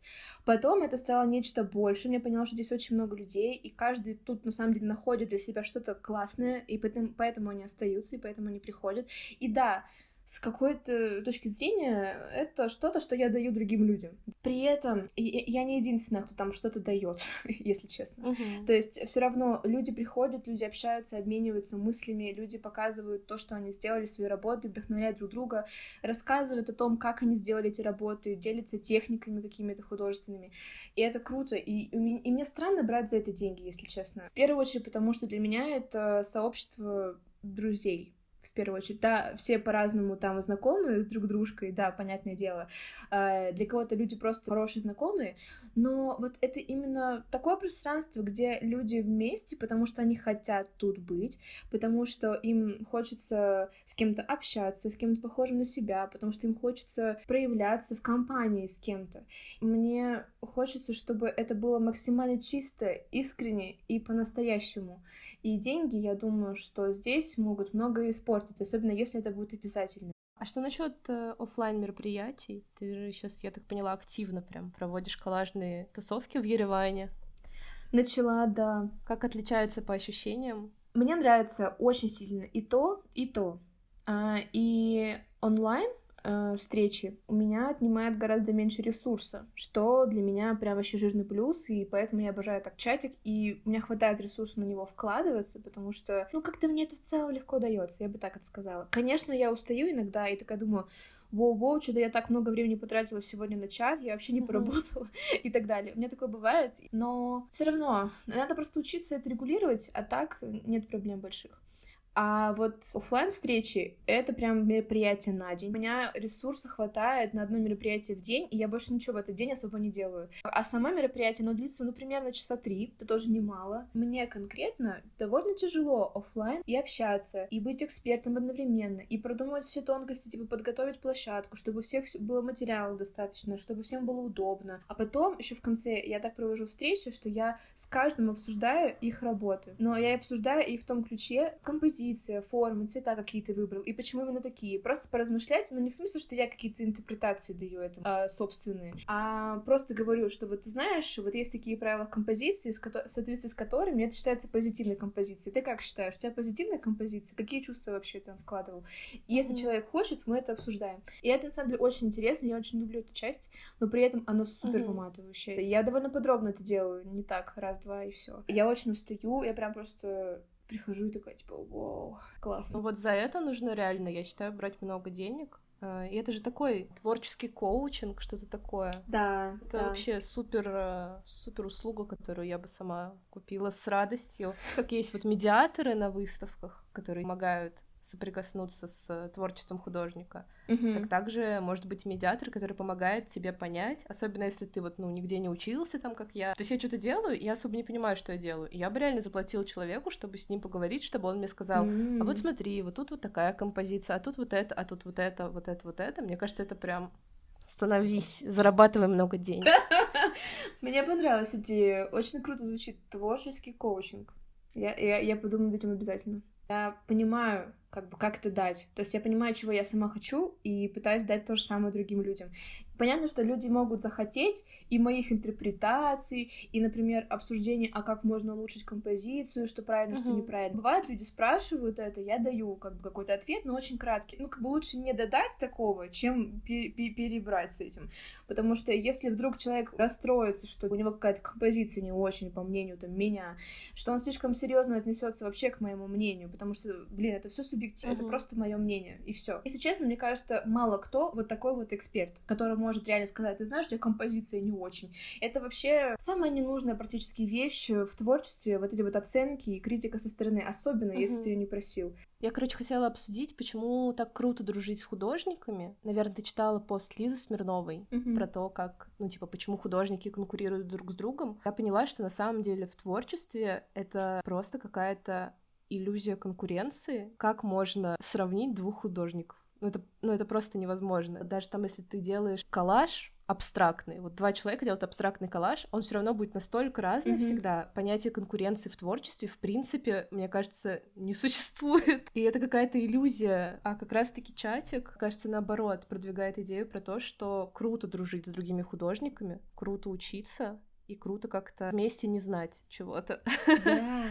Потом это стало нечто большее, я поняла, что здесь очень много людей, и каждый тут на самом деле находит для себя что-то классное, и поэтому, поэтому они остаются, и поэтому они приходят. И да, с какой-то точки зрения это что-то, что я даю другим людям. При этом я не единственная, кто там что-то дает, если честно. Uh-huh. То есть все равно люди приходят, люди общаются, обмениваются мыслями, люди показывают то, что они сделали, свои работы, вдохновляют друг друга, рассказывают о том, как они сделали эти работы, делятся техниками какими-то художественными. И это круто. И, и мне странно брать за это деньги, если честно. В первую очередь, потому что для меня это сообщество друзей в первую очередь. Да, все по-разному там знакомы с друг дружкой, да, понятное дело. А, для кого-то люди просто хорошие знакомые, но вот это именно такое пространство, где люди вместе, потому что они хотят тут быть, потому что им хочется с кем-то общаться, с кем-то похожим на себя, потому что им хочется проявляться в компании с кем-то. Мне хочется, чтобы это было максимально чисто, искренне и по-настоящему. И деньги, я думаю, что здесь могут многое испортить, особенно если это будет обязательно. А что насчет э, офлайн мероприятий? Ты же сейчас, я так поняла, активно прям проводишь коллажные тусовки в Ереване. Начала, да. Как отличается по ощущениям? Мне нравится очень сильно и то, и то. А, и онлайн э, встречи у меня отнимает гораздо меньше ресурса, что для меня прям вообще жирный плюс, и поэтому я обожаю так чатик, и у меня хватает ресурса на него вкладываться, потому что, ну, как-то мне это в целом легко дается, я бы так это сказала. Конечно, я устаю иногда, и такая думаю, воу-воу, что-то я так много времени потратила сегодня на чат, я вообще не поработала и так далее. У меня такое бывает, но все равно надо просто учиться это регулировать, а так нет проблем больших. А вот офлайн встречи это прям мероприятие на день. У меня ресурса хватает на одно мероприятие в день, и я больше ничего в этот день особо не делаю. А само мероприятие, оно длится, ну, примерно часа три, это тоже немало. Мне конкретно довольно тяжело офлайн и общаться, и быть экспертом одновременно, и продумывать все тонкости, типа подготовить площадку, чтобы у всех было материала достаточно, чтобы всем было удобно. А потом еще в конце я так провожу встречи, что я с каждым обсуждаю их работы. Но я обсуждаю их в том ключе композиции, композиция, формы, цвета какие ты выбрал, и почему именно такие. Просто поразмышлять, но не в смысле, что я какие-то интерпретации даю этому, а, собственные, а просто говорю, что вот ты знаешь, вот есть такие правила композиции, в соответствии с которыми это считается позитивной композицией. Ты как считаешь, у тебя позитивная композиция? Какие чувства вообще там вкладывал? И если mm-hmm. человек хочет, мы это обсуждаем. И это, на самом деле, очень интересно, я очень люблю эту часть, но при этом оно супер mm-hmm. выматывающее. Я довольно подробно это делаю, не так, раз-два и все. Я очень устаю, я прям просто прихожу и такая, типа, вау, классно. Ну вот за это нужно реально, я считаю, брать много денег. А, и это же такой творческий коучинг, что-то такое. Да. Это да. вообще супер, э, супер услуга, которую я бы сама купила с радостью. Как есть вот медиаторы на выставках, которые помогают соприкоснуться с творчеством художника. Mm-hmm. Так также может быть медиатор, который помогает тебе понять, особенно если ты вот, ну, нигде не учился там, как я. То есть я что-то делаю, и я особо не понимаю, что я делаю. И я бы реально заплатила человеку, чтобы с ним поговорить, чтобы он мне сказал, mm-hmm. а вот смотри, вот тут вот такая композиция, а тут вот это, а тут вот это, вот это, вот это. Мне кажется, это прям становись, зарабатывай много денег. Мне понравилась идея. Очень круто звучит творческий коучинг. Я, я, я подумаю над этим обязательно. Я понимаю, как бы, как это дать. То есть я понимаю, чего я сама хочу, и пытаюсь дать то же самое другим людям. Понятно, что люди могут захотеть и моих интерпретаций, и, например, обсуждение, а как можно улучшить композицию, что правильно, uh-huh. что неправильно. Бывает, люди спрашивают это, я даю как бы какой-то ответ, но очень краткий. Ну, как бы лучше не додать такого, чем перебрать с этим. Потому что если вдруг человек расстроится, что у него какая-то композиция не очень, по мнению там, меня, что он слишком серьезно отнесется вообще к моему мнению, потому что, блин, это все субъективно, uh-huh. это просто мое мнение, и все. Если честно, мне кажется, мало кто вот такой вот эксперт, которому может реально сказать, ты знаешь, у тебя композиция не очень. Это вообще самая ненужная практически вещь в творчестве, вот эти вот оценки и критика со стороны, особенно uh-huh. если ты ее не просил. Я, короче, хотела обсудить, почему так круто дружить с художниками. Наверное, ты читала пост Лизы Смирновой mm-hmm. про то, как, ну, типа, почему художники конкурируют друг с другом. Я поняла, что на самом деле в творчестве это просто какая-то иллюзия конкуренции. Как можно сравнить двух художников? Ну это, ну, это просто невозможно. Даже там, если ты делаешь коллаж абстрактный, вот два человека делают абстрактный коллаж, он все равно будет настолько разный mm-hmm. всегда. Понятие конкуренции в творчестве, в принципе, мне кажется, не существует. И это какая-то иллюзия. А как раз-таки чатик, кажется, наоборот, продвигает идею про то, что круто дружить с другими художниками, круто учиться, и круто как-то вместе не знать чего-то. Да,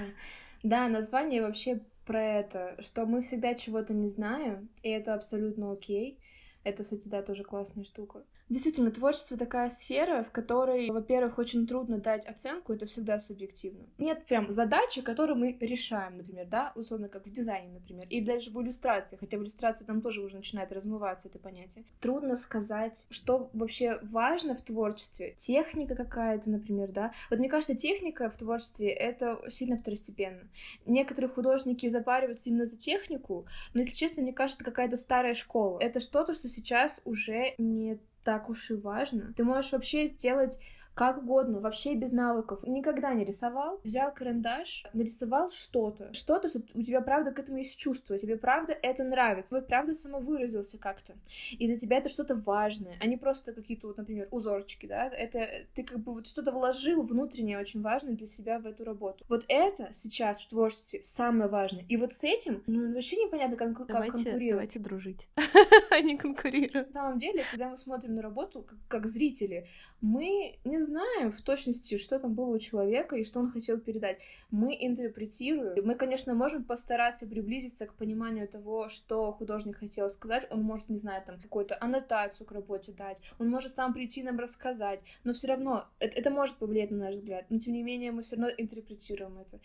да, название вообще про это, что мы всегда чего-то не знаем, и это абсолютно окей. Это, кстати, да, тоже классная штука. Действительно, творчество такая сфера, в которой, во-первых, очень трудно дать оценку, это всегда субъективно. Нет прям задачи, которые мы решаем, например, да, условно, как в дизайне, например, или даже в иллюстрации, хотя в иллюстрации там тоже уже начинает размываться это понятие. Трудно сказать, что вообще важно в творчестве. Техника какая-то, например, да. Вот мне кажется, техника в творчестве — это сильно второстепенно. Некоторые художники запариваются именно за технику, но, если честно, мне кажется, это какая-то старая школа. Это что-то, что сейчас уже не так уж и важно. Ты можешь вообще сделать как угодно, вообще без навыков. Никогда не рисовал, взял карандаш, нарисовал что-то. Что-то, что у тебя правда к этому есть чувство, тебе правда это нравится. Вот правда самовыразился как-то. И для тебя это что-то важное, а не просто какие-то, вот, например, узорчики, да? Это ты как бы вот что-то вложил внутреннее очень важное для себя в эту работу. Вот это сейчас в творчестве самое важное. И вот с этим, ну, вообще непонятно, как, как давайте, конкурировать. Давайте дружить, а не конкурировать. На самом деле, когда мы смотрим на работу, как, как зрители, мы не знаем в точности, что там было у человека и что он хотел передать. Мы интерпретируем. Мы, конечно, можем постараться приблизиться к пониманию того, что художник хотел сказать. Он может, не знаю, там какую-то аннотацию к работе дать. Он может сам прийти нам рассказать. Но все равно это, это может повлиять на наш взгляд. Но тем не менее мы все равно интерпретируем это.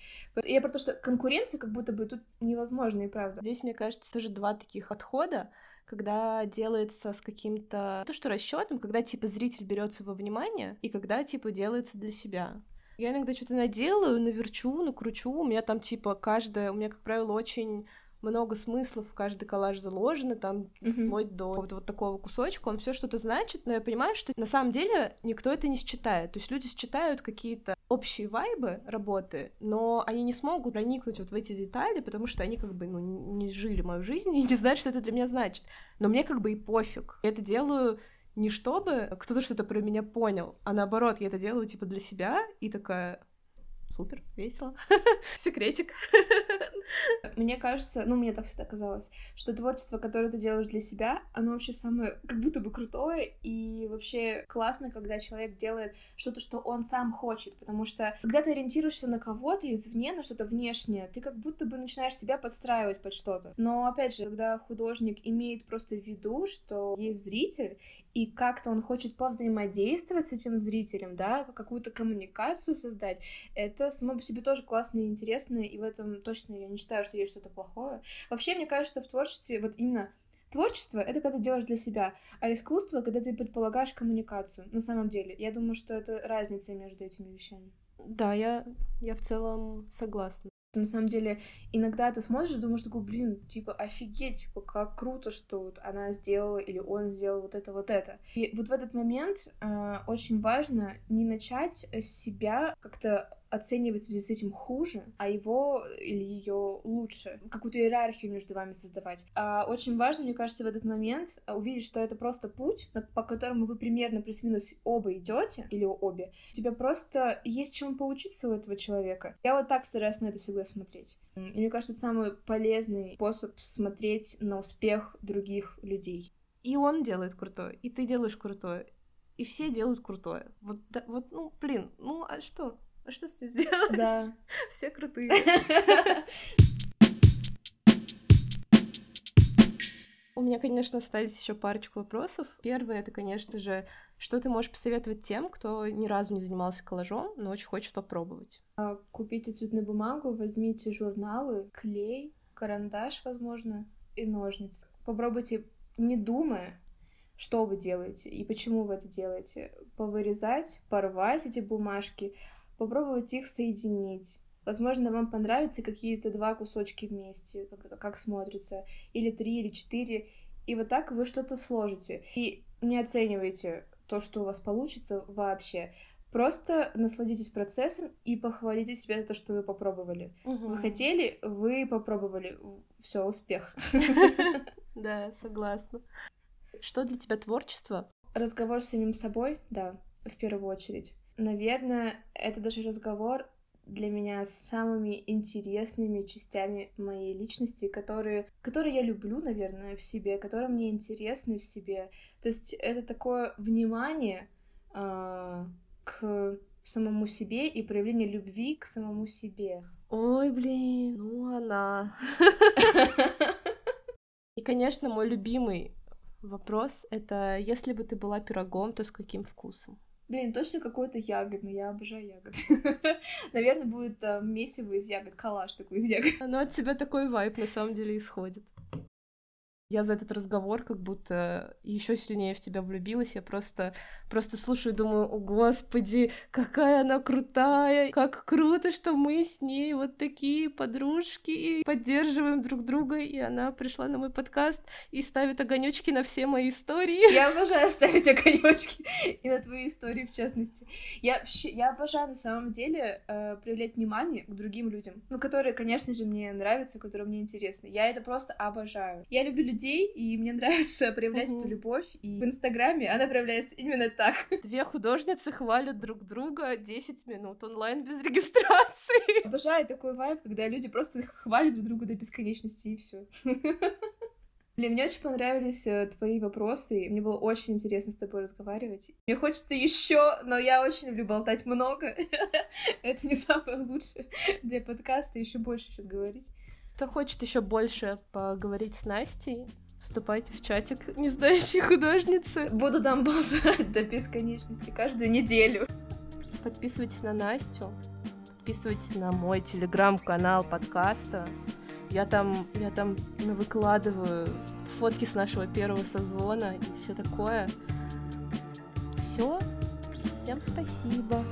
Я про то, что конкуренция как будто бы тут невозможна, и правда. Здесь, мне кажется, тоже два таких отхода когда делается с каким-то... То, что расчетом, когда, типа, зритель берется во внимание, и когда, типа, делается для себя. Я иногда что-то наделаю, наверчу, накручу, у меня там, типа, каждая... У меня, как правило, очень много смыслов в каждый коллаж заложено, там mm-hmm. вплоть до вот, вот такого кусочка, он все что-то значит, но я понимаю, что на самом деле никто это не считает. То есть люди считают какие-то общие вайбы работы, но они не смогут проникнуть вот в эти детали, потому что они как бы ну, не жили мою жизнь и не знают, что это для меня значит. Но мне как бы и пофиг. Я это делаю не чтобы кто-то что-то про меня понял, а наоборот, я это делаю типа для себя и такая, супер, весело. Секретик. Мне кажется, ну, мне так всегда казалось, что творчество, которое ты делаешь для себя, оно вообще самое как будто бы крутое, и вообще классно, когда человек делает что-то, что он сам хочет, потому что когда ты ориентируешься на кого-то извне, на что-то внешнее, ты как будто бы начинаешь себя подстраивать под что-то. Но, опять же, когда художник имеет просто в виду, что есть зритель, и как-то он хочет повзаимодействовать с этим зрителем, да, какую-то коммуникацию создать, это само по себе тоже классно и интересно, и в этом точно я не считаю, что есть что-то плохое. Вообще, мне кажется, в творчестве вот именно Творчество — это когда ты делаешь для себя, а искусство — когда ты предполагаешь коммуникацию. На самом деле, я думаю, что это разница между этими вещами. Да, я, я в целом согласна. На самом деле, иногда ты смотришь и думаешь такой, блин, типа, офигеть, типа, как круто, что вот она сделала или он сделал вот это, вот это. И вот в этот момент э, очень важно не начать себя как-то оценивать в связи с этим хуже, а его или ее лучше. Какую-то иерархию между вами создавать. А очень важно, мне кажется, в этот момент увидеть, что это просто путь, по которому вы примерно плюс-минус оба идете, или обе. У тебя просто есть чему поучиться у этого человека. Я вот так стараюсь на это всегда смотреть. И мне кажется, это самый полезный способ смотреть на успех других людей. И он делает крутое, и ты делаешь крутое, и все делают крутое. Вот, да, вот, ну, блин, ну, а что? А что с ним сделать? Да. Все крутые. У меня, конечно, остались еще парочку вопросов. Первый это, конечно же, что ты можешь посоветовать тем, кто ни разу не занимался коллажом, но очень хочет попробовать? А, купите цветную бумагу, возьмите журналы, клей, карандаш, возможно, и ножницы. Попробуйте, не думая, что вы делаете и почему вы это делаете. Повырезать, порвать эти бумажки, попробовать их соединить. Возможно, вам понравятся какие-то два кусочки вместе, как, как смотрится, или три, или четыре, и вот так вы что-то сложите. И не оценивайте то, что у вас получится вообще. Просто насладитесь процессом и похвалите себя за то, что вы попробовали. Угу. Вы хотели, вы попробовали. Все, успех. Да, согласна. Что для тебя творчество? Разговор с самим собой, да, в первую очередь. Наверное, это даже разговор для меня с самыми интересными частями моей личности, которые, которые я люблю, наверное, в себе, которые мне интересны в себе. То есть это такое внимание э, к самому себе и проявление любви к самому себе. Ой, блин, ну она. И, конечно, мой любимый Вопрос — это если бы ты была пирогом, то с каким вкусом? Блин, точно какой-то ягодный, я обожаю ягод. Наверное, будет э, месиво из ягод, коллаж такой из ягод. Но от тебя такой вайп на самом деле исходит. Я за этот разговор как будто еще сильнее в тебя влюбилась. Я просто, просто слушаю и думаю, о господи, какая она крутая, как круто, что мы с ней вот такие подружки и поддерживаем друг друга. И она пришла на мой подкаст и ставит огонечки на все мои истории. Я обожаю ставить огонечки и на твои истории в частности. Я, я обожаю на самом деле э, проявлять внимание к другим людям, ну, которые, конечно же, мне нравятся, которые мне интересны. Я это просто обожаю. Я люблю людей, и мне нравится проявлять mm-hmm. эту любовь. И в Инстаграме она проявляется именно так. Две художницы хвалят друг друга 10 минут онлайн без регистрации. Обожаю такой вайб, когда люди просто хвалят друг друга до бесконечности, и все. Блин, мне очень понравились э, твои вопросы, мне было очень интересно с тобой разговаривать. Мне хочется еще, но я очень люблю болтать много. Это не самое лучшее для подкаста, еще больше сейчас говорить. Кто хочет еще больше поговорить с Настей, вступайте в чатик не знающей художницы. Буду там болтать до бесконечности каждую неделю. Подписывайтесь на Настю, подписывайтесь на мой телеграм-канал подкаста. Я там, я там выкладываю фотки с нашего первого созвона и все такое. Все. Всем спасибо.